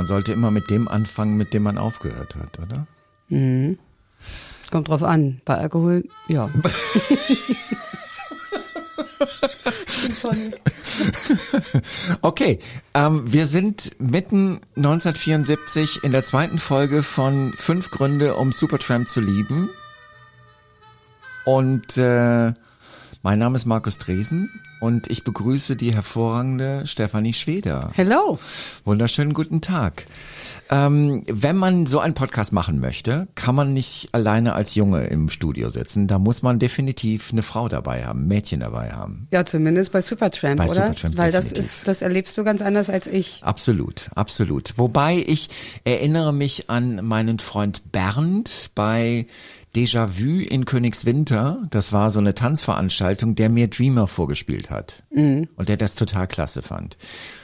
man sollte immer mit dem anfangen, mit dem man aufgehört hat, oder? Mhm. Kommt drauf an. Bei Alkohol, ja. okay, ähm, wir sind mitten 1974 in der zweiten Folge von Fünf Gründe, um Supertramp zu lieben. Und äh, mein Name ist Markus Dresen und ich begrüße die hervorragende Stefanie Schweder. Hello. Wunderschönen guten Tag. Ähm, wenn man so einen Podcast machen möchte, kann man nicht alleine als Junge im Studio sitzen. Da muss man definitiv eine Frau dabei haben, ein Mädchen dabei haben. Ja, zumindest bei Supertramp, Bei oder? Supertramp Weil das definitiv. ist, das erlebst du ganz anders als ich. Absolut, absolut. Wobei ich erinnere mich an meinen Freund Bernd bei Déjà-vu in Königswinter. Das war so eine Tanzveranstaltung, der mir Dreamer vorgespielt hat. Und der das total klasse fand.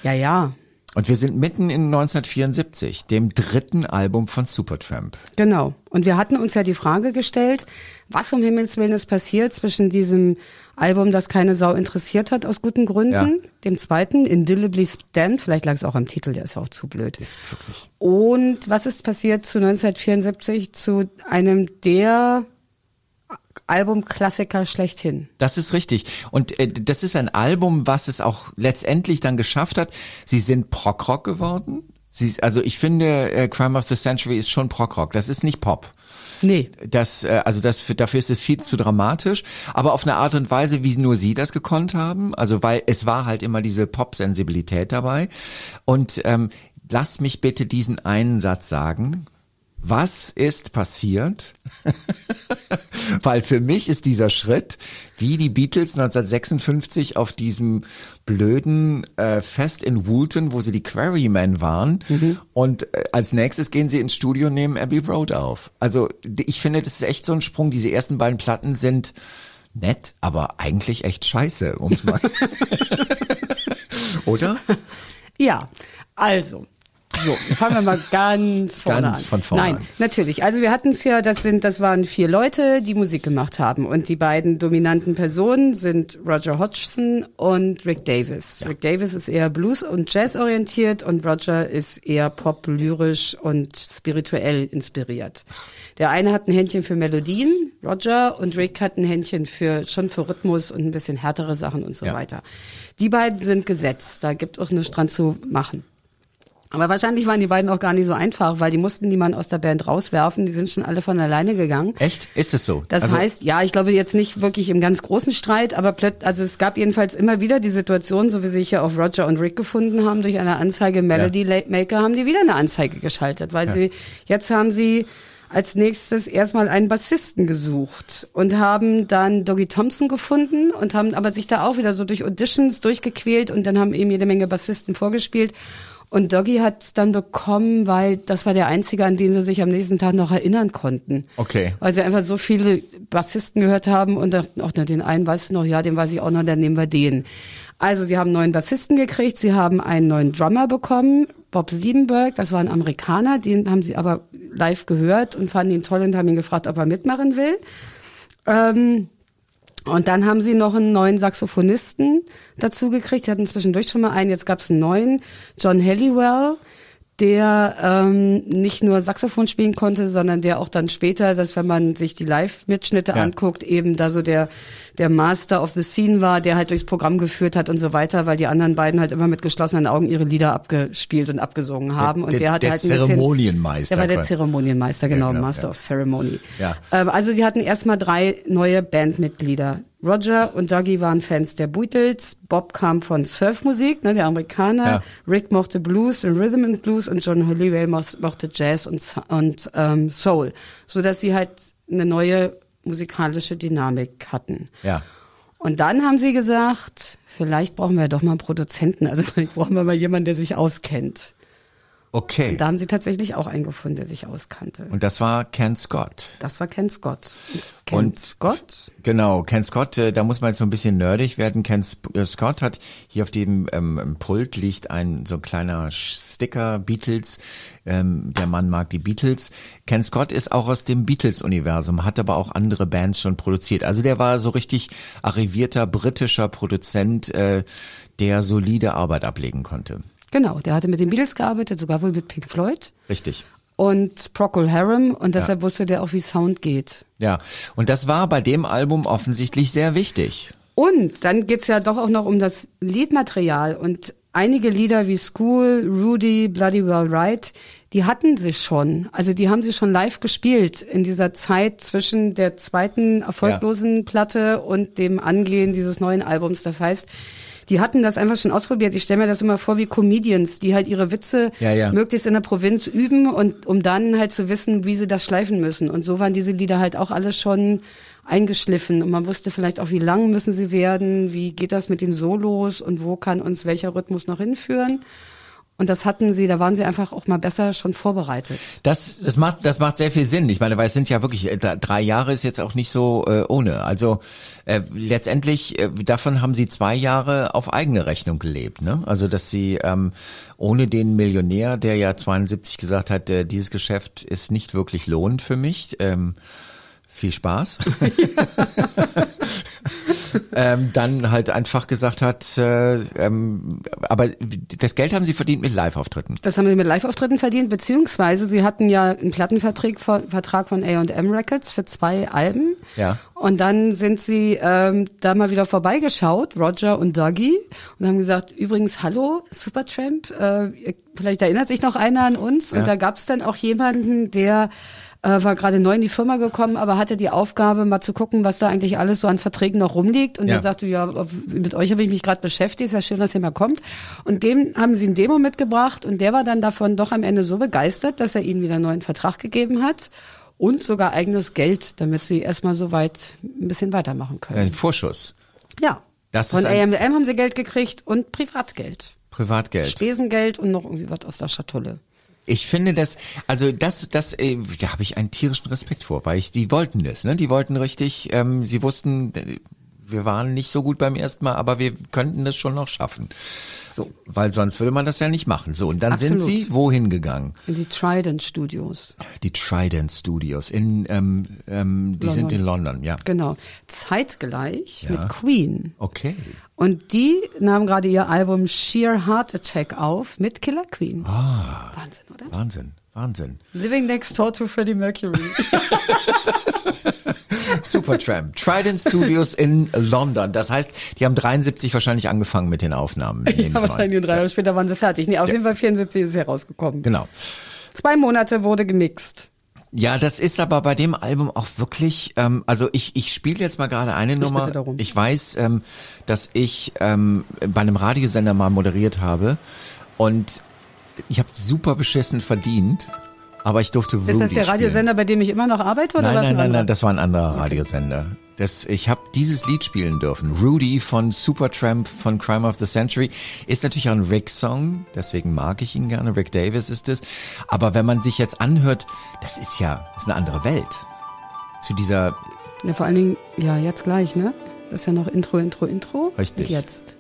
Ja, ja. Und wir sind mitten in 1974, dem dritten Album von Supertramp. Genau. Und wir hatten uns ja die Frage gestellt, was um Himmels Willen ist passiert zwischen diesem Album, das keine Sau interessiert hat, aus guten Gründen, Ja. dem zweiten, Indelibly Stamped, vielleicht lag es auch am Titel, der ist auch zu blöd. Ist wirklich. Und was ist passiert zu 1974 zu einem der Albumklassiker schlechthin? Das ist richtig. Und äh, das ist ein Album, was es auch letztendlich dann geschafft hat. Sie sind Prog-Rock geworden. Sie, also ich finde, äh, Crime of the Century ist schon Prog-Rock. Das ist nicht Pop. Nee. Das, äh, also das, dafür ist es viel zu dramatisch, aber auf eine Art und Weise, wie nur sie das gekonnt haben. Also weil es war halt immer diese Pop-Sensibilität dabei. Und ähm, lass mich bitte diesen einen Satz sagen. Was ist passiert? Weil für mich ist dieser Schritt, wie die Beatles 1956 auf diesem blöden äh, Fest in Woolton, wo sie die Quarrymen waren, und äh, als nächstes gehen sie ins Studio und nehmen Abbey Road auf. Also ich finde, das ist echt so ein Sprung. Diese ersten beiden Platten sind nett, aber eigentlich echt scheiße, um's mal. Oder? Ja, also. So, fangen wir mal ganz vorne Ganz an. von vorne Nein, an. natürlich. Also wir hatten es ja, das sind, das waren vier Leute, die Musik gemacht haben. Und die beiden dominanten Personen sind Roger Hodgson und Rick Davis. Rick Davis ist eher Blues- und Jazz orientiert und Roger ist eher pop, lyrisch und spirituell inspiriert. Der eine hat ein Händchen für Melodien, Roger, und Rick hat ein Händchen für, schon für Rhythmus und ein bisschen härtere Sachen und so Ja. weiter. Die beiden sind gesetzt. Da gibt auch nichts dran zu machen. Aber wahrscheinlich waren die beiden auch gar nicht so einfach, weil die mussten niemanden aus der Band rauswerfen. Die sind schon alle von alleine gegangen. Echt? Ist es so? Das Also- heißt, ja, ich glaube jetzt nicht wirklich im ganz großen Streit, aber plöt also es gab jedenfalls immer wieder die Situation, so wie sich ja auch Roger und Rick gefunden haben, durch eine Anzeige Melody Maker haben die wieder eine Anzeige geschaltet, weil sie, jetzt haben sie als nächstes erstmal einen Bassisten gesucht und haben dann Doggy Thompson gefunden und haben aber sich da auch wieder so durch Auditions durchgequält und dann haben eben jede Menge Bassisten vorgespielt. Und Doggy hat es dann bekommen, weil das war der einzige, an den sie sich am nächsten Tag noch erinnern konnten. Okay. Weil sie einfach so viele Bassisten gehört haben und dachten, auch den einen weißt du noch, ja, den weiß ich auch noch, dann nehmen wir den. Also sie haben einen neuen Bassisten gekriegt, sie haben einen neuen Drummer bekommen, Bob Siebenberg, das war ein Amerikaner, den haben sie aber live gehört und fanden ihn toll und haben ihn gefragt, ob er mitmachen will. Ähm, und dann haben sie noch einen neuen Saxophonisten dazu gekriegt. Sie hatten zwischendurch schon mal einen, jetzt gab es einen neuen, John Halliwell, der ähm, nicht nur Saxophon spielen konnte, sondern der auch dann später, dass wenn man sich die Live-Mitschnitte Ja. anguckt, eben da so der der Master of the Scene war, der halt durchs Programm geführt hat und so weiter, weil die anderen beiden halt immer mit geschlossenen Augen ihre Lieder abgespielt und abgesungen haben. und der- der, hat der halt ein bisschen, Zeremonienmeister Der war der. Zeremonienmeister, genau, genau, Master ja. of Ceremony. Ja. Ähm, also sie hatten erstmal drei neue Bandmitglieder. Roger und Dougie waren Fans der Beatles, Bob kam von Surfmusik, ne, der Amerikaner, Ja. Rick mochte Blues und Rhythm and Blues und John mos- mochte Jazz und, und ähm, Soul, so dass sie halt eine neue musikalische Dynamik hatten. Ja. Und dann haben sie gesagt, vielleicht brauchen wir doch mal einen Produzenten, also vielleicht brauchen wir mal jemanden, der sich auskennt. Okay. Und da haben sie tatsächlich auch einen gefunden, der sich auskannte. Und das war Ken Scott. Das war Ken Scott. Ken Und- Scott? Genau, Ken Scott, äh, da muss man jetzt so ein bisschen nerdig werden. Ken äh, Scott hat hier auf dem ähm, Pult liegt ein so ein kleiner Sticker Beatles. Ähm, der Mann mag die Beatles. Ken Scott ist auch aus dem Beatles-Universum, hat aber auch andere Bands schon produziert. Also der war so richtig arrivierter britischer Produzent, äh, der solide Arbeit ablegen konnte. Genau, der hatte mit den Beatles gearbeitet, sogar wohl mit Pink Floyd Richtig. und Procol Harum und deshalb wusste der auch, wie Sound geht. Ja. Und das war bei dem Album offensichtlich sehr wichtig. Und dann geht's ja doch auch noch um das Liedmaterial und einige Lieder wie School, Rudy, Bloody Well Right, die hatten sie schon. Also die haben sie schon live gespielt in dieser Zeit zwischen der zweiten erfolglosen Platte und dem Angehen dieses neuen Albums. Das heißt, die hatten das einfach schon ausprobiert. Ich stelle mir das immer vor wie Comedians, die halt ihre Witze Ja, ja. möglichst in der Provinz üben und um dann halt zu wissen, wie sie das schleifen müssen. Und so waren diese Lieder halt auch alle schon eingeschliffen und man wusste vielleicht auch, wie lang müssen sie werden, wie geht das mit den Solos und wo kann uns welcher Rhythmus noch hinführen. Und das hatten sie, da waren sie einfach auch mal besser schon vorbereitet. Das, das macht, das macht sehr viel Sinn. Ich meine, weil es sind ja wirklich äh, drei Jahre ist jetzt auch nicht so äh, ohne. Also äh, letztendlich äh, davon haben sie zwei Jahre auf eigene Rechnung gelebt. Ne? Also dass sie ähm, ohne den Millionär, der ja 72 gesagt hat, äh, dieses Geschäft ist nicht wirklich lohnend für mich. Ähm, viel Spaß. ähm, dann halt einfach gesagt hat, äh, ähm, aber das Geld haben sie verdient mit Live-Auftritten. Das haben sie mit Live-Auftritten verdient, beziehungsweise sie hatten ja einen Plattenvertrag von, Vertrag von A&M Records für zwei Alben. Ja. Und dann sind sie ähm, da mal wieder vorbeigeschaut, Roger und Dougie, und haben gesagt, übrigens, hallo, Supertramp, äh, vielleicht erinnert sich noch einer an uns. Ja. Und da gab es dann auch jemanden, der äh, war gerade neu in die Firma gekommen, aber hatte die Aufgabe, mal zu gucken, was da eigentlich alles so an Verträgen noch rumliegt. Und Ja. der sagte, ja, mit euch habe ich mich gerade beschäftigt, ist ja schön, dass ihr mal kommt. Und dem haben sie ein Demo mitgebracht und der war dann davon doch am Ende so begeistert, dass er ihnen wieder einen neuen Vertrag gegeben hat und sogar eigenes Geld, damit sie erstmal so weit ein bisschen weitermachen können. Ein Vorschuss. Ja. Das Von AMM haben sie Geld gekriegt und Privatgeld. Privatgeld. Spesengeld und noch irgendwie was aus der Schatulle. Ich finde das, also das, das, äh, da habe ich einen tierischen Respekt vor, weil ich, die wollten das, ne? Die wollten richtig, ähm, sie wussten, äh, wir waren nicht so gut beim ersten Mal, aber wir könnten das schon noch schaffen. So. Weil sonst würde man das ja nicht machen. So, und dann Absolut. sind sie wohin gegangen? In die Trident Studios. Die Trident Studios in, ähm, ähm, die London. sind in London, ja. Genau. Zeitgleich Ja. mit Queen. Okay. Und die nahmen gerade ihr Album Sheer Heart Attack auf mit Killer Queen. Ah. Wahnsinn, oder? Wahnsinn, Wahnsinn. Living Next Door to Freddie Mercury. Supertramp. Trident Studios in London. Das heißt, die haben 73 wahrscheinlich angefangen mit den Aufnahmen. ich ja, wahrscheinlich drei Jahre später waren sie fertig. Nee, auf jeden Fall 74 ist es herausgekommen. Genau. Zwei Monate wurde gemixt. Ja, das ist aber bei dem Album auch wirklich, ähm, also ich, ich spiele jetzt mal gerade eine Nummer. bitte darum. Ich weiß, ähm, dass ich ähm, bei einem Radiosender mal moderiert habe und ich habe super beschissen verdient, aber ich durfte Rudy Ist das der spielen. Radiosender, bei dem ich immer noch arbeite? Oder Nein, was nein, ein nein, nein, das war ein anderer Radiosender. Das, ich habe dieses Lied spielen dürfen. Rudy von Supertramp von Crime of the Century ist natürlich auch ein Rick-Song, deswegen mag ich ihn gerne. Rick Davis ist es. Aber wenn man sich jetzt anhört, das ist ja, das ist eine andere Welt. Zu dieser, Ja, vor allen Dingen, ja, jetzt gleich, ne? Das ist ja noch Intro, Intro, Intro. Richtig. Und jetzt.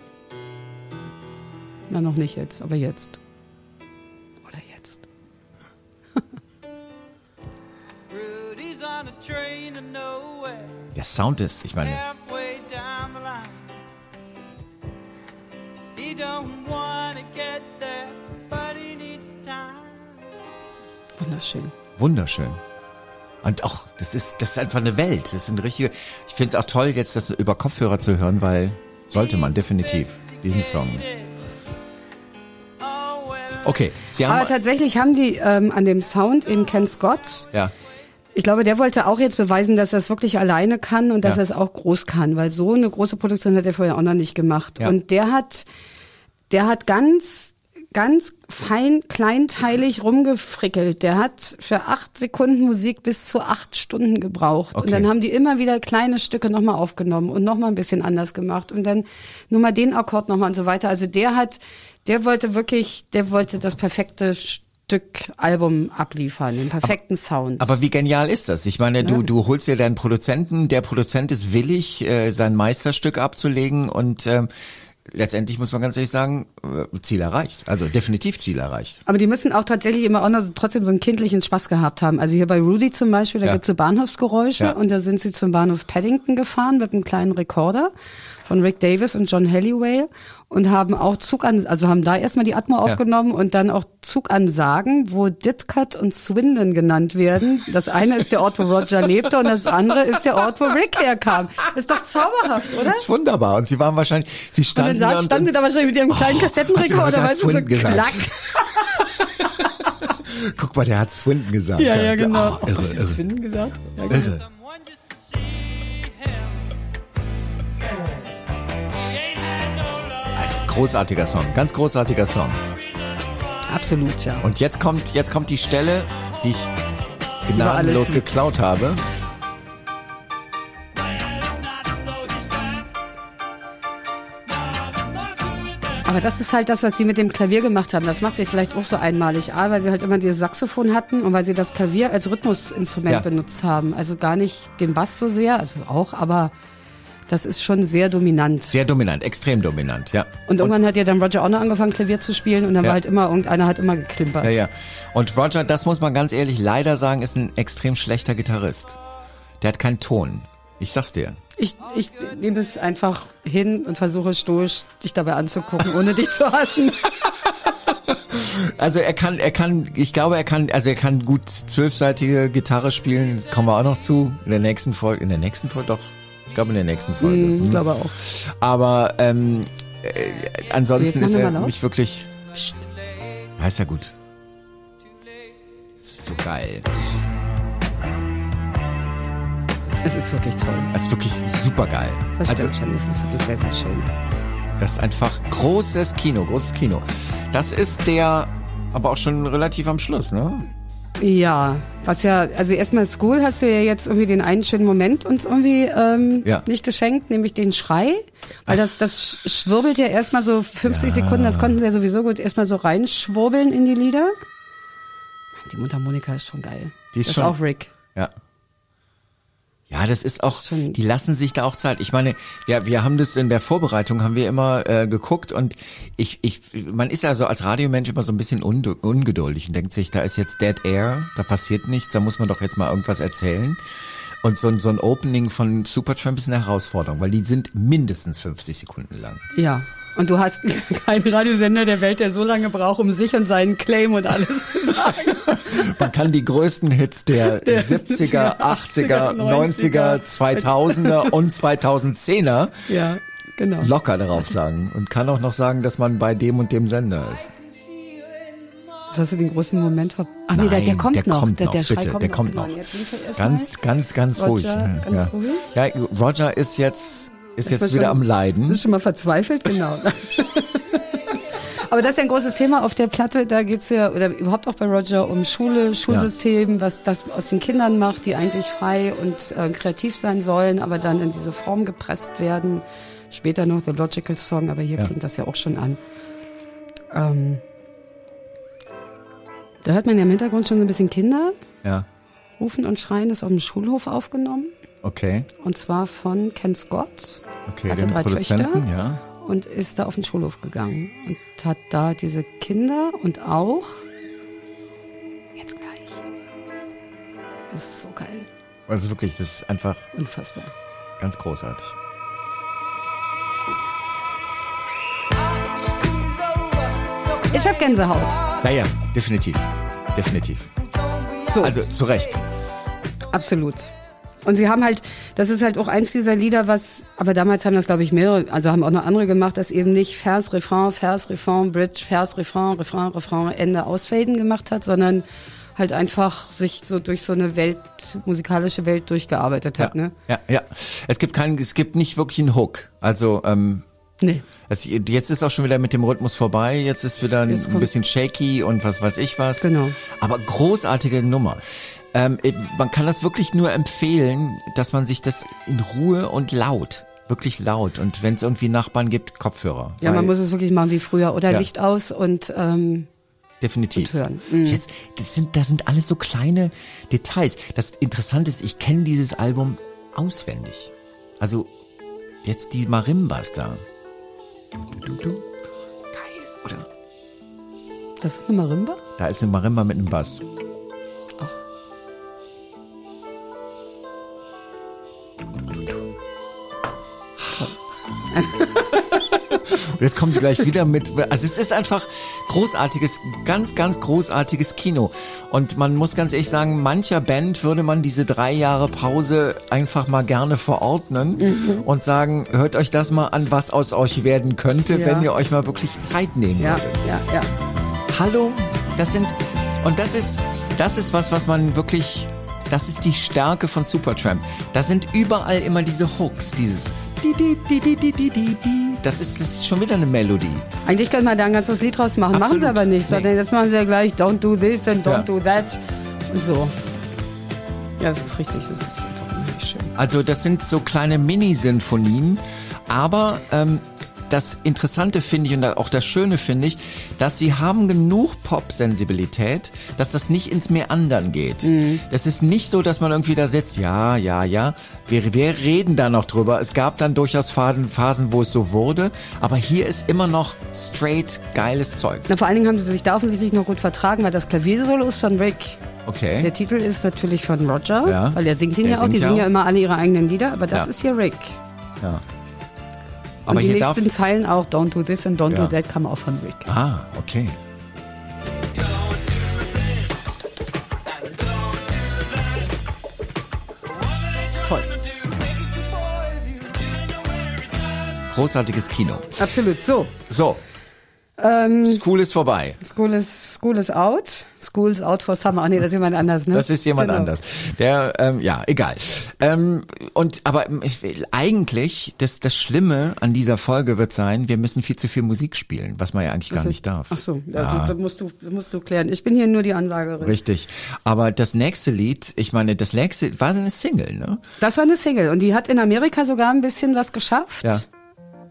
Na, noch nicht jetzt, aber jetzt. Der Sound ist, ich meine. Wunderschön. wunderschön. Und auch, das ist, das ist einfach eine Welt. Das ist eine richtige, ich finde es auch toll, jetzt das über Kopfhörer zu hören, weil sollte man definitiv diesen Song. Oh, Okay, Sie Aber haben, tatsächlich haben die ähm, an dem Sound eben Ken Scott, ja, ich glaube, der wollte auch jetzt beweisen, dass er es wirklich alleine kann und dass Ja. er es auch groß kann, weil so eine große Produktion hat er vorher auch noch nicht gemacht. Ja. Und der hat, der hat ganz, ganz fein, kleinteilig rumgefrickelt. Der hat für acht Sekunden Musik bis zu acht Stunden gebraucht. Okay. Und dann haben die immer wieder kleine Stücke nochmal aufgenommen und nochmal ein bisschen anders gemacht und dann nur mal den Akkord nochmal und so weiter. Also der hat, der wollte wirklich, der wollte das perfekte Stück Album abliefern, den perfekten Sound. Aber wie genial ist das? Ich meine, du, du holst dir deinen Produzenten, der Produzent ist willig, äh, sein Meisterstück abzulegen und ähm, letztendlich muss man ganz ehrlich sagen, äh, Ziel erreicht. Also definitiv Ziel erreicht. Aber die müssen auch tatsächlich immer auch noch so, trotzdem so einen kindlichen Spaß gehabt haben. Also hier bei Rudy zum Beispiel, da Ja. gibt's so Bahnhofsgeräusche Ja. und da sind sie zum Bahnhof Paddington gefahren mit einem kleinen Rekorder von Rick Davis und John Halliwell. Und haben auch Zugansagen, also haben da erstmal die Atmo aufgenommen und dann auch Zugansagen, wo Ditkat und Swindon genannt werden. Das eine ist der Ort, wo Roger lebte und das andere ist der Ort, wo Rick herkam. Ist doch zauberhaft, oder? Das ist wunderbar. Und sie waren wahrscheinlich, sie Und standen dann da saß, und standen sie da wahrscheinlich mit ihrem kleinen Oh, Kassettenrekorder, hat weißt du, so gesagt? klack. Guck mal, der hat Swindon gesagt. Ja, ja, genau. Oh, irre, irre, Swindon gesagt? Ja, genau. irre. Großartiger Song, ganz großartiger Song. Absolut, ja. Und jetzt kommt, jetzt kommt die Stelle, die ich gnadenlos geklaut habe. Aber das ist halt das, was sie mit dem Klavier gemacht haben. Das macht sie vielleicht auch so einmalig. A, weil sie halt immer dieses Saxophon hatten und weil sie das Klavier als Rhythmusinstrument Ja. benutzt haben. Also gar nicht den Bass so sehr, also auch, aber das ist schon sehr dominant. Sehr dominant, extrem dominant, ja. und irgendwann hat ja dann Roger auch noch angefangen, Klavier zu spielen und dann Ja. war halt immer, irgendeiner hat immer geklimpert. Ja, ja. Und Roger, das muss man ganz ehrlich leider sagen, ist ein extrem schlechter Gitarrist. Der hat keinen Ton. Ich sag's dir. Ich, ich nehme es einfach hin und versuche stoisch, dich dabei anzugucken, ohne dich zu hassen. Also er kann, er kann, ich glaube, er kann, also er kann gut zwölfseitige Gitarre spielen. Kommen wir auch noch zu. In der nächsten Folge, in der nächsten Folge doch. Ich glaube in der nächsten Folge. Hm, Ich Hm. glaube auch. Aber ähm, äh, ansonsten So, ist er nicht wirklich. Ja, ist ja gut. Das ist so geil. Es ist wirklich toll. Das ist wirklich super geil. Das Also stimmt schon. Das ist wirklich sehr, sehr schön. das ist einfach großes Kino, großes Kino. Das ist der, aber auch schon relativ am Schluss, ne? Ja, was ja, also erstmal School hast du ja jetzt irgendwie den einen schönen Moment uns irgendwie ähm, Ja. nicht geschenkt, nämlich den Schrei. Weil das, das sch- schwirbelt ja erstmal so 50 Sekunden, das konnten sie ja sowieso gut erstmal so reinschwurbeln in die Lieder. Die Mundharmonika ist schon geil. Die ist das schon- ist auch Rick. Ja. Das ist auch, Schon- die lassen sich da auch Zeit. Ich meine, ja, wir haben das in der Vorbereitung, haben wir immer äh, geguckt und ich, ich, man ist ja so als Radiomensch immer so ein bisschen undu- ungeduldig und denkt sich, da ist jetzt Dead Air, da passiert nichts, da muss man doch jetzt mal irgendwas erzählen. Und so, ein- so ein Opening von Supertramp ist eine Herausforderung, weil die sind mindestens 50 Sekunden lang. Ja. Und du hast keinen Radiosender der Welt, der so lange braucht, um sich und seinen Claim und alles zu sagen. Man kann die größten Hits der, Der 70er, 80er, 90er, 2000er und 2010er ja, genau. locker darauf sagen und kann auch noch sagen, dass man bei dem und dem Sender ist. Jetzt hast du den großen Moment ver Ach nee, der, der Nein, kommt der noch. Kommt der, noch der Schrei bitte, kommt der noch. kommt genau. noch. Ganz, ganz, ganz Roger, ruhig. ganz ja. ruhig. Ja, Roger ist jetzt, ist jetzt wieder schon- am Leiden. Ist schon mal verzweifelt, genau. Aber das ist ja ein großes Thema auf der Platte. Da geht's ja, oder überhaupt auch bei Roger, um Schule, Schulsystem, was das aus den Kindern macht, die eigentlich frei und äh, kreativ sein sollen, aber dann in diese Form gepresst werden. Später noch The Logical Song, aber hier Ja. klingt das ja auch schon an. Ähm, da hört man ja im Hintergrund schon so ein bisschen Kinder Ja, rufen und schreien. Das ist auf dem Schulhof aufgenommen. Okay. Und zwar von Ken Scott. Okay, Hatte drei Produzenten, Töchter. ja. und ist da auf den Schulhof gegangen und hat da diese Kinder und auch jetzt gleich. Das ist so geil, Also wirklich, das ist einfach unfassbar. ganz großartig. Ich hab Gänsehaut. Ja, ja, definitiv. Definitiv. So, Also zu Recht. absolut. Und sie haben halt, das ist halt auch eins dieser Lieder, was, aber damals haben das glaube ich mehrere, also haben auch noch andere gemacht, das eben nicht Vers, Refrain, Vers, Refrain, Bridge, Vers, Refrain, Refrain, Refrain, Ende, Ausfaden gemacht hat, sondern halt einfach sich so durch so eine Welt, musikalische Welt durchgearbeitet hat, ja, ne? ja, ja. Es gibt keinen, es gibt nicht wirklich einen Hook. Also ähm, Nee. es, jetzt ist auch schon wieder mit dem Rhythmus vorbei. Jetzt ist wieder ein, ein bisschen shaky und was weiß ich was. Genau. Aber großartige Nummer. Ähm, it- man kann das wirklich nur empfehlen, dass man sich das in Ruhe und laut, wirklich laut und wenn es irgendwie Nachbarn gibt, Kopfhörer. Ja, man muss es wirklich machen wie früher. Oder Ja. Licht aus und ähm, definitiv. und hören. Mhm. Jetzt, das sind, das sind alles so kleine Details. Das Interessante ist, ich kenne dieses Album auswendig. Also jetzt die Marimbas da. Du, du, du. Geil, oder? das ist eine Marimba? Da ist eine Marimba mit einem Bass. Jetzt kommen sie gleich wieder mit. Also es ist einfach großartiges, ganz, ganz großartiges Kino. Und man muss ganz ehrlich sagen, mancher Band würde man diese drei Jahre Pause einfach mal gerne verordnen Mhm. und sagen, hört euch das mal an, was aus euch werden könnte, Ja. wenn ihr euch mal wirklich Zeit nehmen Ja, würdet. ja, ja. Hallo, das sind und das ist das ist was, was man wirklich das ist die Stärke von Supertramp. Da sind überall immer diese Hooks, dieses Das ist das ist schon wieder eine Melodie. Eigentlich könnte man da ein ganzes Lied draus machen. Machen sie Absolut. aber nicht, sondern Nee. jetzt machen sie ja gleich Don't do this and don't Ja. do that und so. Ja, das ist richtig. Das ist einfach unheimlich schön. Also das sind so kleine Mini-Sinfonien, aber ähm, das Interessante finde ich und auch das Schöne finde ich, dass sie haben genug Pop-Sensibilität, dass das nicht ins Meandern geht. Das ist nicht so, dass man irgendwie da sitzt, ja, ja, ja, wir, wir reden da noch drüber. Es gab dann durchaus Phasen, wo es so wurde, aber hier ist immer noch straight geiles Zeug. Na, vor allen Dingen haben sie sich da offensichtlich noch gut vertragen, weil das Klaviersolo ist von Rick. Okay. Der Titel ist natürlich von Roger, Ja. weil er singt ihn Der ja auch. Die singen ja auch. immer alle ihre eigenen Lieder, aber das Ja. ist hier Rick. ja. Und Aber die hier darf... nächsten Zeilen auch Don't do this and don't Ja. do that kamen auch von Rick. Ah, okay. Toll. Großartiges Kino. Absolut. So, So, ähm, School ist vorbei. School is, School is out. School is out for summer. Ach nee, das ist jemand anders, ne? Das ist jemand Genau. anders. Der, ähm, ja, egal. Ähm, und aber ich will eigentlich, das, das Schlimme an dieser Folge wird sein, wir müssen viel zu viel Musik spielen, was man ja eigentlich Das gar ist- nicht darf. Ach so, ja. Das, musst du, das musst du klären. Ich bin hier nur die Ansagerin. Richtig. Aber das nächste Lied, ich meine, das nächste war eine Single, ne? Das war eine Single und die hat in Amerika sogar ein bisschen was geschafft. Ja.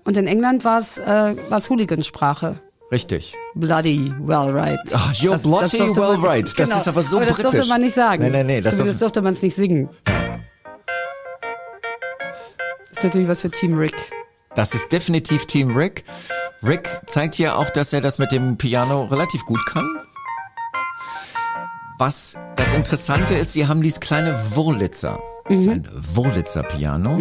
Und in England war es äh, war's Hooligansprache. Richtig. Bloody well right. Ah, you're Das- bloody das durfte well man, right. Das genau. ist aber so aber das durfte britisch. man nicht sagen. Nee, nee, nee, das Zumindest durfte man es nicht singen. ist natürlich was für Team Rick. Das ist definitiv Team Rick. Rick zeigt hier auch, dass er das mit dem Piano relativ gut kann. Was das Interessante ist, sie haben dieses kleine Wurlitzer. Das ist ein Wurlitzer Piano.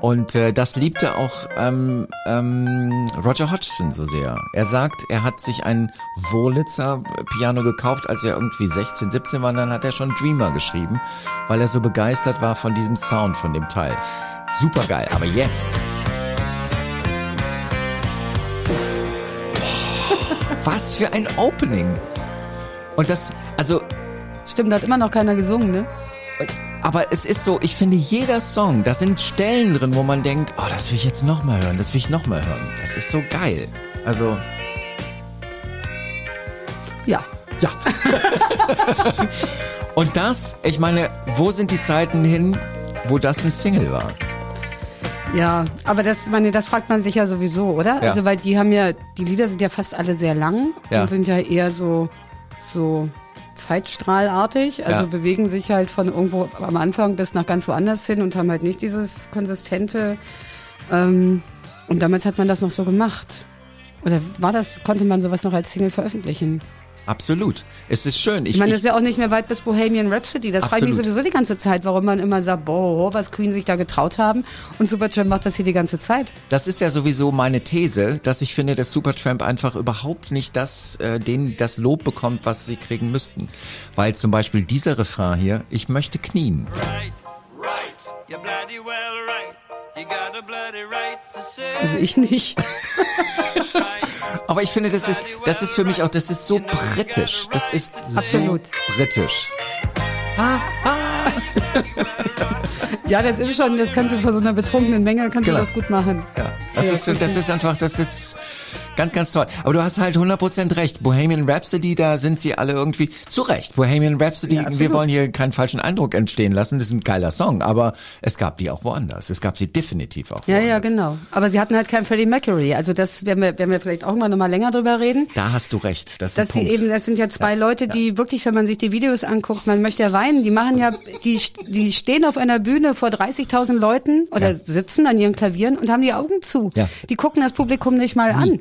Und äh, das liebte auch ähm, ähm, Roger Hodgson so sehr. Er sagt, er hat sich ein Wurlitzer Piano gekauft, als er irgendwie 16, 17 war. Und dann hat er schon Dreamer geschrieben, weil er so begeistert war von diesem Sound von dem Teil. Super geil. Aber jetzt Was für ein Opening. Und das, also, Stimmt, da hat immer noch keiner gesungen, ne? Aber es ist so, ich finde jeder Song, da sind Stellen drin, wo man denkt, oh, das will ich jetzt noch mal hören, das will ich noch mal hören. Das ist so geil. Also, Ja. ja. Und das, ich meine, wo sind die Zeiten hin, wo das ein Single war? Ja, aber das, meine, das fragt man sich ja sowieso, oder? Ja. Also, weil die haben ja, die Lieder sind ja fast alle sehr lang Ja. und sind ja eher so, so zeitstrahlartig, also Ja. bewegen sich halt von irgendwo am Anfang bis nach ganz woanders hin und haben halt nicht dieses konsistente. Ähm, und damals hat man das noch so gemacht. Oder war das, konnte man sowas noch als Single veröffentlichen? Absolut. Es ist schön. Ich, Ich meine, das ich, ist ja auch nicht mehr weit bis Bohemian Rhapsody. Das frage ich mich sowieso die ganze Zeit, warum man immer sagt, boah, was Queen sich da getraut haben. Und Supertramp macht das hier die ganze Zeit. Das ist ja sowieso meine These, dass ich finde, dass Supertramp einfach überhaupt nicht das, äh, den, das Lob bekommt, was sie kriegen müssten. Weil zum Beispiel dieser Refrain hier, ich möchte knien. Right, right, you're bloody well right. You got a bloody right to say Also ich nicht. Aber ich finde, das ist, das ist für mich auch, das ist so britisch. Das ist Absolut. so britisch. Ja, das ist schon, das kannst du vor so einer betrunkenen Menge, kannst Genau. du das gut machen. Ja, das Ja, ist, das ist einfach, das ist ganz, ganz toll. Aber du hast halt 100% recht. Bohemian Rhapsody, da sind sie alle irgendwie zu Recht. Bohemian Rhapsody, Ja, wir wollen hier keinen falschen Eindruck entstehen lassen. Das ist ein geiler Song, aber es gab die auch woanders. Es gab sie definitiv auch Ja, woanders. ja, genau. Aber sie hatten halt keinen Freddie Mercury. Also das werden wir, werden wir vielleicht auch mal noch mal länger drüber reden. Da hast du recht. Das ist sie eben, das sind ja zwei Leute, die wirklich, wenn man sich die Videos anguckt, man möchte ja weinen. Die machen ja, die, die stehen auf einer Bühne vor 30.000 Leuten oder Ja. sitzen an ihren Klavieren und haben die Augen zu. Ja. Die gucken das Publikum nicht mal an.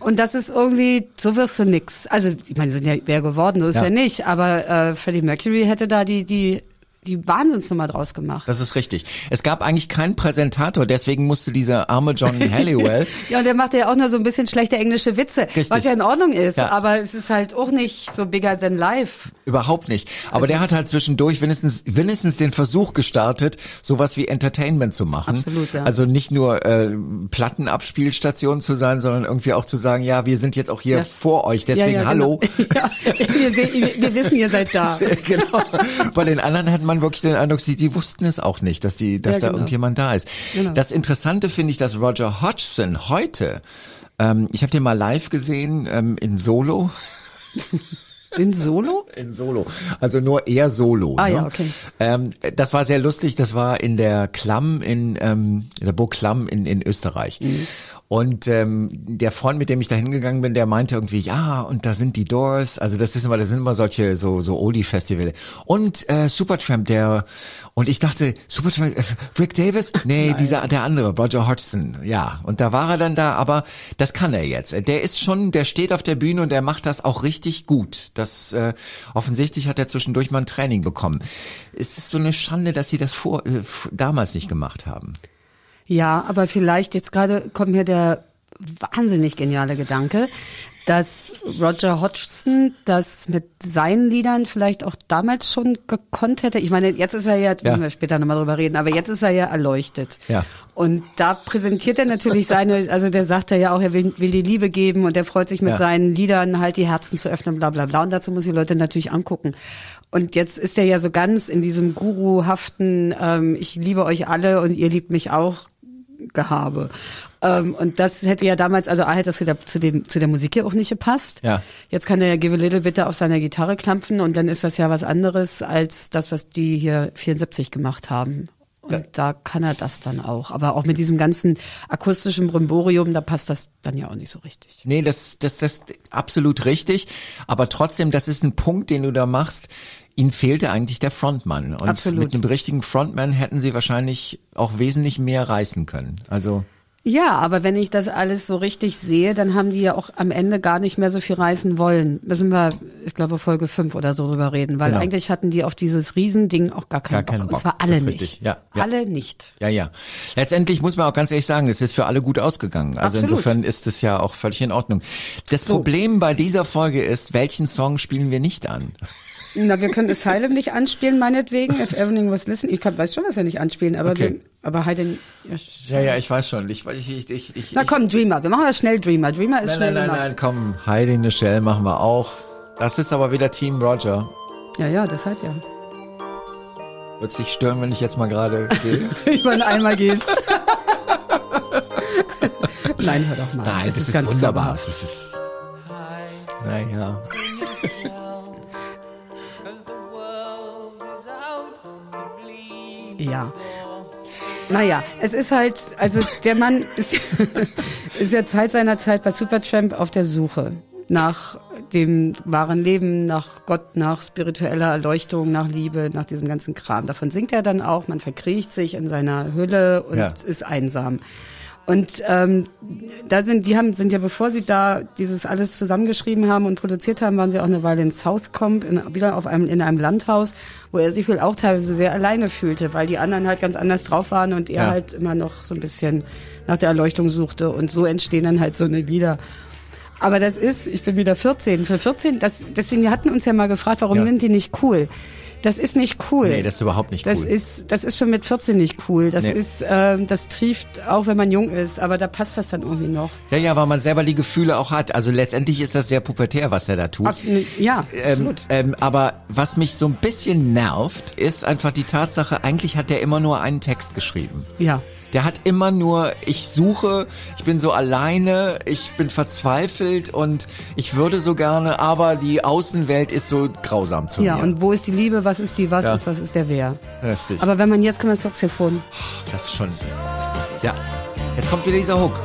Und das ist irgendwie, so wirst du nix. Also, ich meine, sie sind ja wer geworden, so ist Ja. ja, nicht. Aber äh, Freddie Mercury hätte da die, die die Wahnsinnsnummer draus gemacht. Das ist richtig. Es gab eigentlich keinen Präsentator, deswegen musste dieser arme John Halliwell. ja, und der machte ja auch nur so ein bisschen schlechte englische Witze, Richtig. was ja in Ordnung ist, Ja. aber es ist halt auch nicht so bigger than life. Überhaupt nicht. Aber der hat halt zwischendurch wenigstens, wenigstens den Versuch gestartet, sowas wie Entertainment zu machen. Absolut, ja. Also nicht nur äh, Plattenabspielstation zu sein, sondern irgendwie auch zu sagen, ja, wir sind jetzt auch hier Ja. vor euch, deswegen ja, ja, hallo. Genau. Ja, wir, sehen, wir, wissen, ihr seid da. genau. Bei den anderen hat man wirklich den Eindruck, sie, die wussten es auch nicht, dass die, dass Ja, da genau. irgendjemand da ist. Genau. Das Interessante finde ich, dass Roger Hodgson heute, ähm, ich habe den mal live gesehen ähm, in Solo. In Solo? In Solo. Also nur eher Solo. Ah, ne? ja, okay. Ähm, das war sehr lustig. Das war in der Klamm in, ähm, in der Burg Klamm in, in Österreich. Mhm. Und ähm, der Freund, mit dem ich da hingegangen bin, der meinte irgendwie, ja, und da sind die Doors. Also das ist immer, das sind immer solche so so Oldie-Festival. Und äh, Supertramp, der und ich dachte, Supertramp, äh, Rick Davis? Nee, dieser der andere, Roger Hodgson. Ja, und da war er dann da, aber das kann er jetzt. Der ist schon, der steht auf der Bühne und der macht das auch richtig gut. Das äh, offensichtlich hat er zwischendurch mal ein Training bekommen. Es ist so eine Schande, dass sie das vor äh, damals nicht gemacht haben. Ja, aber vielleicht jetzt gerade kommt mir der wahnsinnig geniale Gedanke, dass Roger Hodgson das mit seinen Liedern vielleicht auch damals schon gekonnt hätte. Ich meine, jetzt ist er ja, Ja. werden wir später nochmal drüber reden, aber jetzt ist er ja erleuchtet. Ja. Und da präsentiert er natürlich seine, also der sagt er ja auch, er will, will die Liebe geben und er freut sich mit Ja. seinen Liedern halt die Herzen zu öffnen, bla bla bla. Und dazu muss die Leute natürlich angucken. Und jetzt ist er ja so ganz in diesem Guruhaften, ähm, ich liebe euch alle und ihr liebt mich auch Gehabe. Ähm, und das hätte ja damals, also A hätte das zu der, zu, dem, zu der Musik ja auch nicht gepasst. Ja. Jetzt kann er ja Give a Little bitte auf seiner Gitarre klampfen und dann ist das ja was anderes als das, was die hier 74 gemacht haben. Und da kann er das dann auch. Aber auch mit diesem ganzen akustischen Brimborium, da passt das dann ja auch nicht so richtig. Nee, das, das, das absolut richtig. Aber trotzdem, das ist ein Punkt, den du da machst. Ihnen fehlte eigentlich der Frontmann. Und Absolut. mit einem richtigen Frontman hätten sie wahrscheinlich auch wesentlich mehr reißen können. Also, Ja, aber wenn ich das alles so richtig sehe, dann haben die ja auch am Ende gar nicht mehr so viel reißen wollen. Müssen wir, ich glaube, Folge 5 oder so drüber reden, weil Genau. eigentlich hatten die auf dieses Riesending auch gar keinen, Gar keinen Bock. Bock. Und zwar alle nicht. richtig. Ja, ja. Alle nicht. ja, ja. Letztendlich muss man auch ganz ehrlich sagen, es ist für alle gut ausgegangen. Also Absolut. insofern ist es ja auch völlig in Ordnung. Das Problem bei dieser Folge ist, welchen Song spielen wir nicht an? Na, wir können Asylum nicht anspielen, meinetwegen. If Evening was listening. Ich kann, weiß schon, was wir nicht anspielen, aber Okay. wir, aber halt den, ja, Ja, ich weiß schon. Ich, ich, ich, ich, ich, Na komm, Dreamer. Wir machen das schnell Dreamer. Dreamer ist Nein, schnell nein, nein, gemacht. nein, komm. Heidi in the Shell machen wir auch. Das ist aber wieder Team Roger. Ja, ja, deshalb ja. Wird dich stören, wenn ich jetzt mal gerade gehe? Über den Eimer gehst. nein, hör doch mal. Nein, Es das ist, ganz wunderbar. zauberhaft. Das ist, naja. Ja. Naja, es ist halt, also der Mann ist, ist ja Zeit seiner Zeit bei Supertramp auf der Suche nach dem wahren Leben, nach Gott, nach spiritueller Erleuchtung, nach Liebe, nach diesem ganzen Kram. Davon singt er dann auch, man verkriecht sich in seiner Hülle und Ja. ist einsam. Und ähm, da sind, die haben, sind ja bevor sie da dieses alles zusammengeschrieben haben und produziert haben, waren sie auch eine Weile in Southcombe, in, wieder auf einem, in einem Landhaus, wo er sich wohl auch teilweise sehr alleine fühlte, weil die anderen halt ganz anders drauf waren und er Ja. halt immer noch so ein bisschen nach der Erleuchtung suchte und so entstehen dann halt so eine Lieder. Aber das ist, ich bin wieder 14, für 14, das, deswegen, wir hatten uns ja mal gefragt, warum Ja. sind die nicht cool? Das ist nicht cool. Nee, das ist überhaupt nicht Das cool. ist, das ist schon mit 14 nicht cool. Das Nee. ist, ähm, das trieft auch, wenn man jung ist, aber da passt das dann irgendwie noch. ja, ja, weil man selber die Gefühle auch hat. Also letztendlich ist das sehr pubertär, was er da tut. Absolut, ja, Ähm, absolut. ähm, aber was mich so ein bisschen nervt, ist einfach die Tatsache, eigentlich hat er immer nur einen Text geschrieben. Ja. Der hat immer nur, ich suche, ich bin so alleine, ich bin verzweifelt und ich würde so gerne, aber die Außenwelt ist so grausam zu Ja, mir. und wo ist die Liebe, was ist die was Ja. ist, was ist der wer? Richtig. Aber wenn man jetzt kommt das Saxophon. das ist schon. Ja. Jetzt kommt wieder dieser Hook.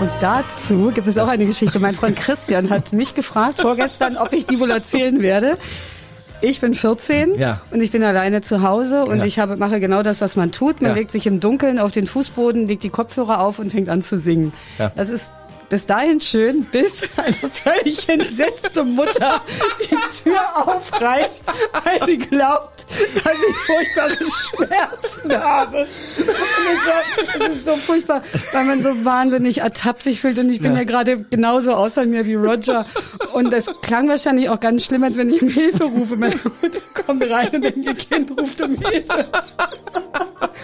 Und dazu gibt es auch eine Geschichte. Mein Freund Christian hat mich gefragt vorgestern, ob ich die wohl erzählen werde. Ich bin 14 Ja. und ich bin alleine zu Hause und Ja. ich habe, mache genau das, was man tut. Man Ja. legt sich im Dunkeln auf den Fußboden, legt die Kopfhörer auf und fängt an zu singen. Das ist Bis dahin schön, bis eine völlig entsetzte Mutter die Tür aufreißt, weil sie glaubt, dass ich furchtbare Schmerzen habe. Und es, war, es ist so furchtbar, weil man so wahnsinnig ertappt sich fühlt. Und ich bin ja, gerade genauso außer mir wie Roger. Und das klang wahrscheinlich auch ganz schlimm, als wenn ich um Hilfe rufe. Meine Mutter kommt rein und denkt, ihr Kind ruft um Hilfe.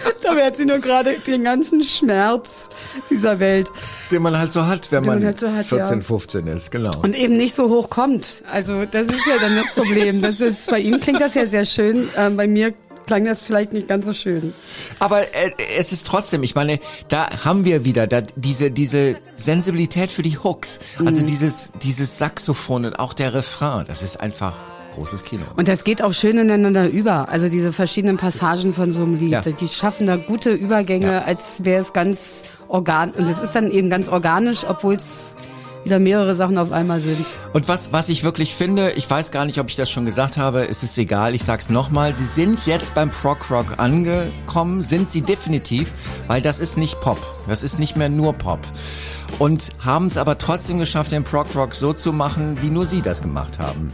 Dabei hat sie nur gerade den ganzen Schmerz dieser Welt. Den man halt so hat, wenn man man halt so hat, 14, ja. 15 ist, genau. Und eben nicht so hoch kommt. Also das ist ja dann das Problem. Das ist, bei ihm klingt das ja sehr schön. Ähm, bei mir klang das vielleicht nicht ganz so schön. Aber äh, es ist trotzdem, ich meine, da haben wir wieder da, diese diese Sensibilität für die Hooks, also Mhm. dieses dieses Saxophon und auch der Refrain, das ist einfach großes Kino. Und das geht auch schön ineinander über. Also diese verschiedenen Passagen von so einem Lied. Ja. Die schaffen da gute Übergänge, Ja. als wäre es ganz organ. Und es ist dann eben ganz organisch, obwohl es wieder mehrere Sachen auf einmal sind. Und was, was ich wirklich finde, ich weiß gar nicht, ob ich das schon gesagt habe, es ist egal, ich sag's nochmal, sie sind jetzt beim Prog Rock angekommen, sind sie definitiv, weil das ist nicht Pop, das ist nicht mehr nur Pop. Und haben es aber trotzdem geschafft, den Prog Rock so zu machen, wie nur sie das gemacht haben.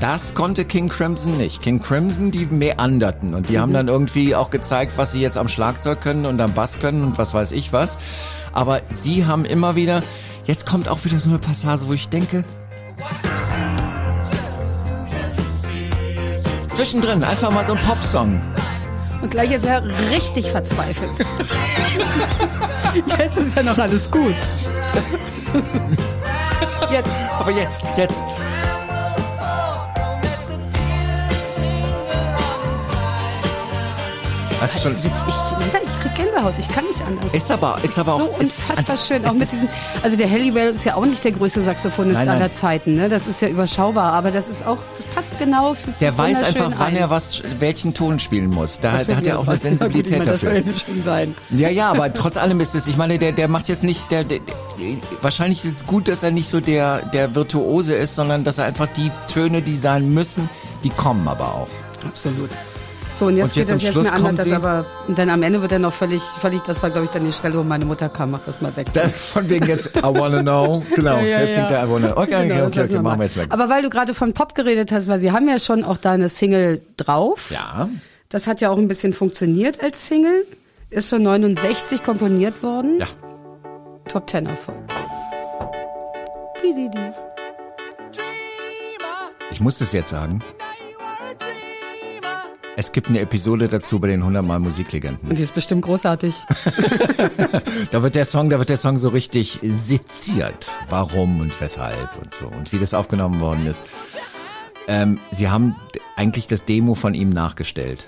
Das konnte King Crimson nicht. King Crimson, die meanderten und die haben dann irgendwie auch gezeigt, was sie jetzt am Schlagzeug können und am Bass können und was weiß ich was. Aber sie haben immer wieder, jetzt kommt auch wieder so eine Passage, wo ich denke, Zwischendrin einfach mal so ein Popsong. Und gleich ist er richtig verzweifelt. Jetzt ist ja noch alles gut. Jetzt. Aber jetzt, jetzt. Das ist schon. Ich, ich, ich krieg Gänsehaut, ich kann nicht anders. Ist aber- Es ist aber auch- so ist unfassbar schön. Auch mit diesen, also der Halliwell ist ja auch nicht der größte Saxophonist Nein, nein. aller Zeiten, ne? Das ist ja überschaubar, aber das ist auch, das passt genau für Der weiß einfach, wann ein. er was, welchen Ton spielen muss. Da, Das da hat er auch eine gut, Sensibilität Das soll dafür. ja schon sein. Ja, ja, aber trotz allem ist es, ich meine, der, der macht jetzt nicht, der, der, wahrscheinlich ist es gut, dass er nicht so der, der Virtuose ist, sondern dass er einfach die Töne, die sein müssen, die kommen aber auch. Absolut. So, und jetzt, Und jetzt geht das jetzt Schluss mir kommen das aber, und dann am Ende wird er noch völlig, völlig, das war, glaube ich, dann die Stelle, wo meine Mutter kam, mach das mal weg. Das von wegen jetzt, I wanna know. Genau, Ja, ja, jetzt singt ja. er I wanna know. Okay, Genau, okay, okay, okay wir machen wir jetzt weg. Aber weil du gerade von Pop geredet hast, weil sie haben ja schon auch da eine Single drauf. Ja. Das hat ja auch ein bisschen funktioniert als Single. Ist schon 69 komponiert worden. Ja. Top 10 Erfolg. Die, die, die. Ich muss das jetzt sagen. Es gibt eine Episode dazu bei den 100 Mal Musiklegenden. Und die ist bestimmt großartig. Da wird der Song, da wird der Song so richtig seziert. Warum und weshalb und so. Und wie das aufgenommen worden ist. Ähm, sie haben eigentlich das Demo von ihm nachgestellt.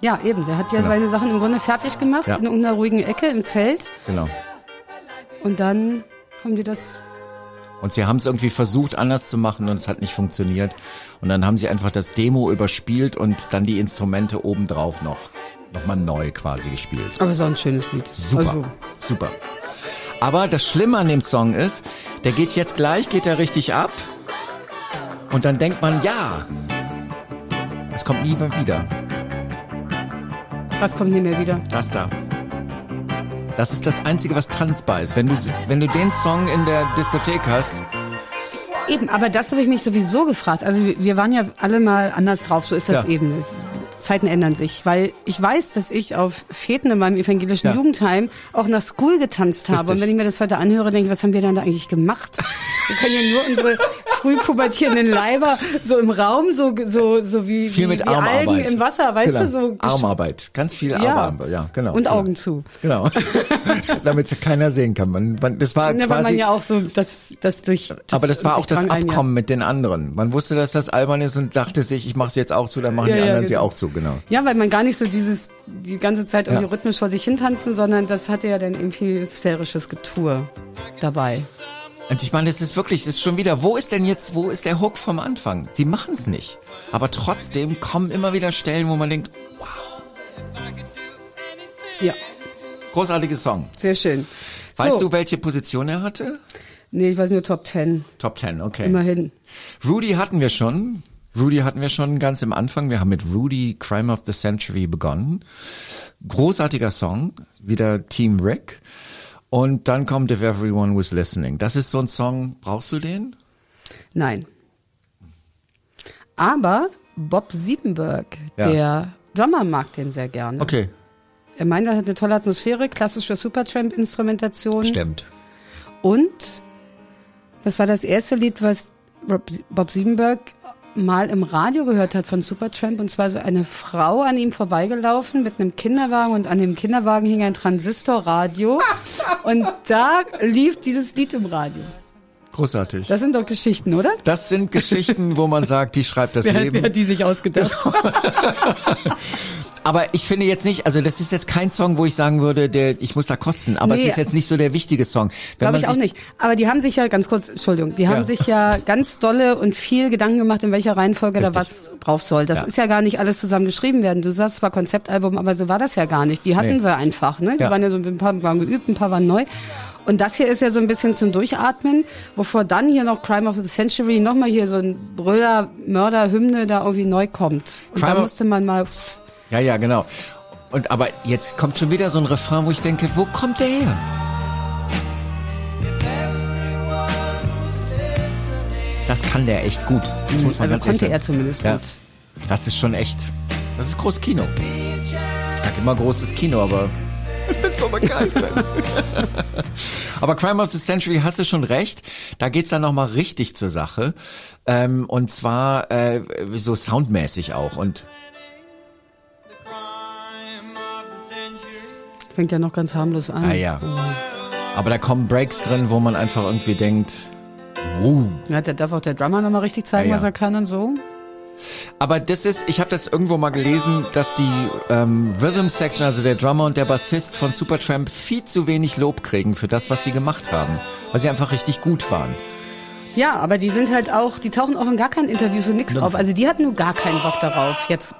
Ja, eben. Der hat ja Genau. seine Sachen im Grunde fertig gemacht, Ja. in irgendeiner ruhigen Ecke im Zelt. Genau. Und dann haben die das Und sie haben es irgendwie versucht anders zu machen und es hat nicht funktioniert. Und dann haben sie einfach das Demo überspielt und dann die Instrumente obendrauf noch, nochmal neu quasi gespielt. Aber es ist auch ein schönes Lied. Super, Also, super. Aber das Schlimme an dem Song ist, der geht jetzt gleich, geht er richtig ab. Und dann denkt man, ja, es kommt nie mehr wieder. was kommt nie mehr wieder? Das da. Das ist das Einzige, was tanzbar ist. Wenn du, wenn du den Song in der Diskothek hast, Eben, aber das habe ich mich sowieso gefragt. Also wir- waren ja alle mal anders drauf, so ist das Ja. eben. Zeiten ändern sich, weil ich weiß, dass ich auf Feten in meinem evangelischen Ja. Jugendheim auch nach School getanzt habe. Richtig. Und wenn ich mir das heute anhöre, denke ich, was haben wir dann da eigentlich gemacht? Wir können ja nur unsere früh pubertierenden Leiber so im Raum, so so so wie, viel mit wie Algen Armarbeit. im Wasser, weißt genau. du, so Armarbeit. Ganz viel Ja. Armarbeit, ja, genau. und genau. Augen zu. Genau. Damit keiner sehen kann. Man, man, das war Ne, weil man quasi, ja auch so das das durch das aber das war auch das ja. Abkommen mit den anderen. Man wusste, dass das albern ist und dachte sich, ich mache es jetzt auch zu, dann machen Ja, die ja, anderen sie genau. auch zu, genau. Ja, weil man gar nicht so dieses, die ganze Zeit irgendwie Ja. rhythmisch vor sich hin tanzen, sondern das hatte ja dann irgendwie sphärisches Getue dabei. Und ich meine, es ist wirklich, es ist schon wieder, wo ist denn jetzt, wo ist der Hook vom Anfang? Sie machen es nicht. Aber trotzdem kommen immer wieder Stellen, wo man denkt, Ja, großartiges Song. sehr schön. Weißt so. du, welche Position er hatte? Nee, ich weiß nur Top Ten. Top 10, okay. Immerhin. Rudy hatten wir schon. Rudy hatten wir schon ganz im Anfang. Wir haben mit Rudy Crime of the Century begonnen. Großartiger Song, wieder Team Rick. Und dann kommt If Everyone Was Listening. Das ist so ein Song, brauchst du den? Nein. Aber Bob Siebenberg, Ja. der Drummer, mag den sehr gerne. Okay. Er meint, er hat eine tolle Atmosphäre, klassische Supertramp-Instrumentation. Stimmt. Und das war das erste Lied, was Bob Siebenberg mal im Radio gehört hat von Supertramp. Und zwar ist eine Frau an ihm vorbeigelaufen mit einem Kinderwagen und an dem Kinderwagen hing ein Transistorradio. und da lief dieses Lied im Radio. Großartig. Das sind doch Geschichten, oder? Das sind Geschichten, wo man sagt, die schreibt das Wer, wer Leben. hat die sich ausgedacht? Aber ich finde jetzt nicht, also das ist jetzt kein Song, wo ich sagen würde, der, ich muss da kotzen. Aber Nee. es ist jetzt nicht so der wichtige Song. Glaube ich auch nicht. Aber die haben sich ja, ganz kurz, Entschuldigung, die haben Ja. sich ja ganz dolle und viel Gedanken gemacht, in welcher Reihenfolge da Richtig. was drauf soll. Das Ja. ist ja gar nicht alles zusammen geschrieben werden. Du sagst zwar Konzeptalbum, aber so war das ja gar nicht. Die hatten Nee. sie einfach, ne? Die Ja. waren ja so ein paar waren geübt, ein paar waren neu. Und das hier ist ja so ein bisschen zum Durchatmen, bevor dann hier noch Crime of the Century nochmal hier so ein Brüller, Mörder, Hymne da irgendwie neu kommt. Und Crime da musste man mal, Ja, ja, genau. Und aber jetzt kommt schon wieder so ein Refrain, wo ich denke, wo kommt der her? Das kann der echt gut. Das muss man also ganz ehrlich konnte er zumindest Ja. gut. Das ist schon echt. Das ist großes Kino. Ich sag immer großes Kino, aber ich bin so begeistert. aber Crime of the Century hast du schon recht. Da geht's dann nochmal richtig zur Sache. Ähm, und zwar äh, so soundmäßig auch. Und Fängt ja noch ganz harmlos an. ah ja. Aber da kommen Breaks drin, wo man einfach irgendwie denkt, uh. Ja, der darf auch der Drummer nochmal richtig zeigen, Ja, ja. was er kann und so. Aber das ist, ich habe das irgendwo mal gelesen, dass die ähm, Rhythm Section, also der Drummer und der Bassist von Supertramp, viel zu wenig Lob kriegen für das, was sie gemacht haben, weil sie einfach richtig gut waren. Ja, aber die sind halt auch, die tauchen auch in gar keinen Interviews und nix auf. Also die hatten nur gar keinen Bock darauf. Jetzt,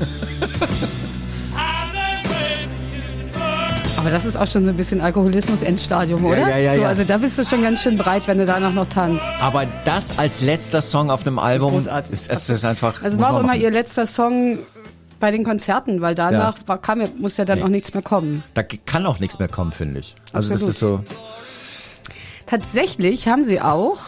aber das ist auch schon so ein bisschen Alkoholismus-Endstadium, oder? ja, ja, so, ja. Also da bist du schon ganz schön breit, wenn du danach noch tanzt. Aber das als letzter Song auf einem Album großartig. ist, ist, ist einfach. Also war auch immer ihr letzter Song bei den Konzerten, weil danach war, kam ja, muss ja dann Nee. auch nichts mehr kommen. Da kann auch nichts mehr kommen, finde ich. Also das Absolut. ist so. Tatsächlich haben sie auch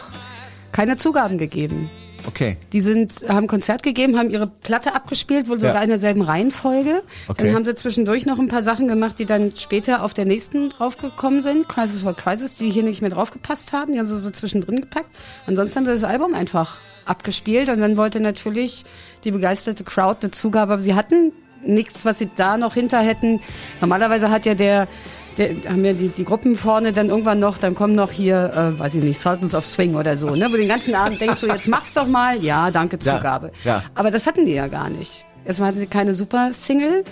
keine Zugaben gegeben. Okay. Die sind, haben Konzert gegeben, haben ihre Platte abgespielt, wohl sogar Ja. in derselben Reihenfolge. Okay. Dann haben sie zwischendurch noch ein paar Sachen gemacht, die dann später auf der nächsten draufgekommen sind. Crisis for Crisis, die hier nicht mehr draufgepasst haben. Die haben sie so zwischendrin gepackt. Ansonsten haben sie das Album einfach abgespielt und dann wollte natürlich die begeisterte Crowd eine Zugabe, aber sie hatten nichts, was sie da noch hinter hätten. Normalerweise hat ja der der, haben ja die, die Gruppen vorne dann irgendwann noch, dann kommen noch hier, äh, weiß ich nicht, Sultans of Swing oder so, ne? Wo du den ganzen Abend denkst du, jetzt macht's doch mal, ja, danke, Ja, Zugabe. ja. Aber das hatten die ja gar nicht. Erstmal hatten sie keine super Single.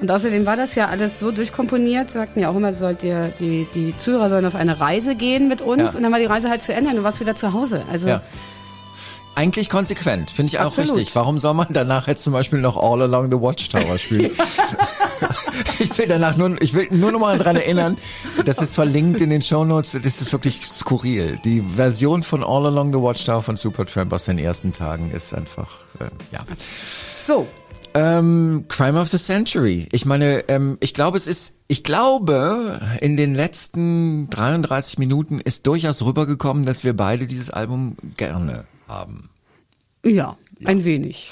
Und außerdem war das ja alles so durchkomponiert, sagten ja auch immer, sollt ihr, die, die Zuhörer sollen auf eine Reise gehen mit uns. Ja. Und dann war die Reise halt zu Ende und du warst wieder zu Hause. Also, Ja. Eigentlich konsequent, finde ich auch Absolut. richtig. Warum soll man danach jetzt zum Beispiel noch All Along the Watchtower spielen? ich will danach nur, ich will nur noch mal dran erinnern, das ist verlinkt in den Shownotes, das ist wirklich skurril. Die Version von All Along the Watchtower von Supertramp aus den ersten Tagen ist einfach, äh, ja. so. Ähm, Crime of the Century. Ich meine, ähm, ich glaube, es ist, ich glaube, in den letzten 33 Minuten ist durchaus rübergekommen, dass wir beide dieses Album gerne haben. Ja, ein wenig.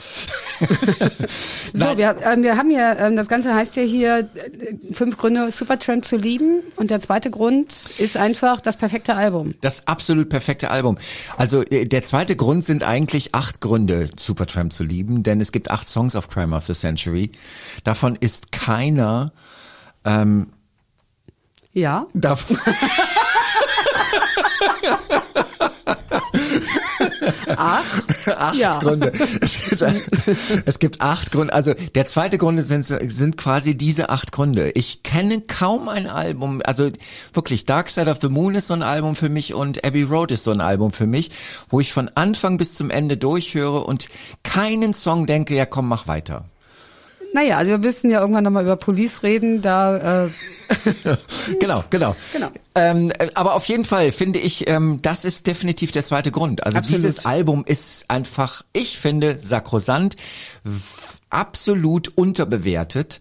so, wir, ähm, wir haben ja, ähm, das Ganze heißt ja hier äh, fünf Gründe, Supertramp zu lieben. Und der zweite Grund ist einfach das perfekte Album. Das absolut perfekte Album. Also äh, der zweite Grund sind eigentlich acht Gründe, Supertramp zu lieben, denn es gibt acht Songs auf Crime of the Century. Davon ist keiner Ja. davon, Acht. acht Ja. Gründe. Es gibt, es gibt acht Gründe. Also der zweite Grund sind, sind quasi diese acht Gründe. Ich kenne kaum ein Album, also wirklich Dark Side of the Moon ist so ein Album für mich und Abbey Road ist so ein Album für mich, wo ich von Anfang bis zum Ende durchhöre und keinen Song denke, ja komm, mach weiter. Naja, also wir müssen ja irgendwann nochmal über Police reden. Da, äh, Genau, genau. Genau. Ähm, äh, aber auf jeden Fall finde ich, ähm, das ist definitiv der zweite Grund. Also Absolut. dieses Album ist einfach, ich finde, sakrosant, absolut unterbewertet.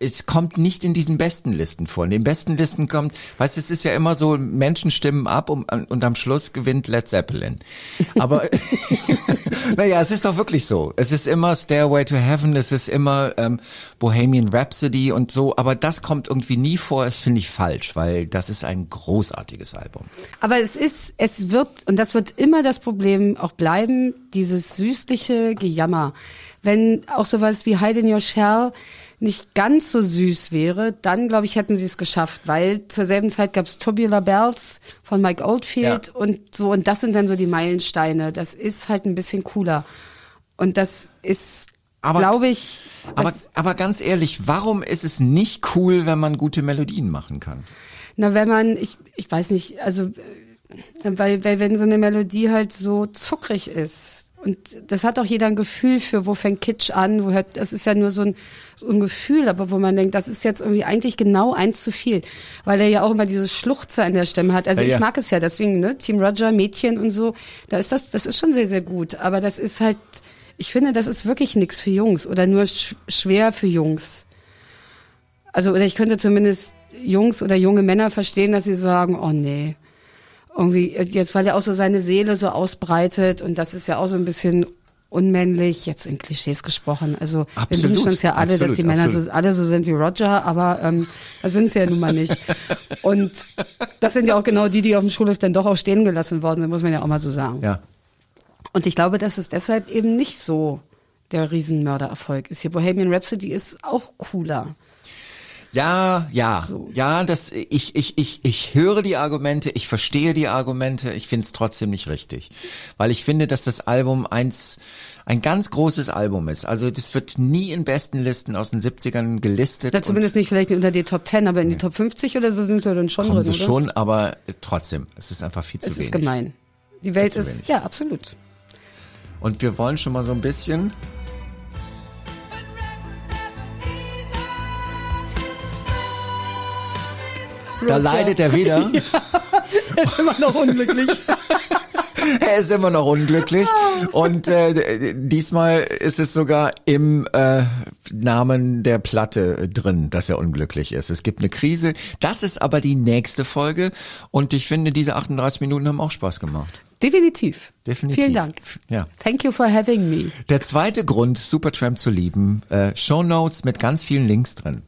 Es kommt nicht in diesen besten Listen vor. In den besten Listen kommt, weißt du, es ist ja immer so, Menschen stimmen ab und, und am Schluss gewinnt Led Zeppelin. Aber naja, es ist doch wirklich so. Es ist immer Stairway to Heaven, es ist immer ähm, Bohemian Rhapsody und so, aber das kommt irgendwie nie vor. Das finde ich falsch, weil das ist ein großartiges Album. Aber es ist, es wird, und das wird immer das Problem auch bleiben, dieses süßliche Gejammer. Wenn auch sowas wie Hide in Your Shell nicht ganz so süß wäre, dann glaube ich, hätten sie es geschafft, weil zur selben Zeit gab es Tubular Bells von Mike Oldfield Ja. und so, und das sind dann so die Meilensteine. Das ist halt ein bisschen cooler. Und das ist, glaube ich, Aber, aber ganz ehrlich, warum ist es nicht cool, wenn man gute Melodien machen kann? na, wenn man, ich, ich weiß nicht, also, äh, weil, weil wenn so eine Melodie halt so zuckrig ist, und das hat auch jeder ein Gefühl für, wo fängt Kitsch an, wo hört, das ist ja nur so ein, so ein Gefühl, aber wo man denkt, das ist jetzt irgendwie eigentlich genau eins zu viel, weil er ja auch immer dieses Schluchzer in der Stimme hat. Also Ja, ich ja. mag es ja, deswegen, ne, Team Roger, Mädchen und so, da ist das, das ist schon sehr, sehr gut, aber das ist halt, ich finde, das ist wirklich nichts für Jungs oder nur sch schwer für Jungs. Also, oder ich könnte zumindest Jungs oder junge Männer verstehen, dass sie sagen, oh nee, irgendwie, jetzt, weil er auch so seine Seele so ausbreitet und das ist ja auch so ein bisschen unmännlich, jetzt in Klischees gesprochen. Also wir Absolut, wünschen uns ja alle, dass absolut, die Männer absolut. so, alle so sind wie Roger, aber ähm, das sind sie ja nun mal nicht. Und das sind ja auch genau die, die auf dem Schulhof dann doch auch stehen gelassen worden sind, muss man ja auch mal so sagen. Ja. Und ich glaube, dass es deshalb eben nicht so der Riesenmördererfolg ist. Hier Bohemian Rhapsody ist auch cooler. Ja, ja, So. ja, das, ich, ich, ich, ich höre die Argumente, ich verstehe die Argumente, ich finde es trotzdem nicht richtig. Weil ich finde, dass das Album eins, ein ganz großes Album ist. Also das wird nie in besten Listen aus den 70ern gelistet. Oder zumindest nicht vielleicht unter die Top 10, aber in die Top 50 oder so sind wir dann schon kommen drin, sie oder? schon, aber trotzdem, es ist einfach viel zu Es wenig. ist gemein. Die Welt zu ist, ja, absolut. Und wir wollen schon mal so ein bisschen. Da Roger. leidet er wieder. Er ist immer noch unglücklich. er ist immer noch unglücklich. Und äh, diesmal ist es sogar im äh, Namen der Platte drin, dass er unglücklich ist. Es gibt eine Krise. Das ist aber die nächste Folge. Und ich finde, diese 38 Minuten haben auch Spaß gemacht. Definitiv. Definitiv. Vielen Dank. Ja. Thank you for having me. Der zweite Grund, Supertramp zu lieben, äh, Show Notes mit ganz vielen Links drin.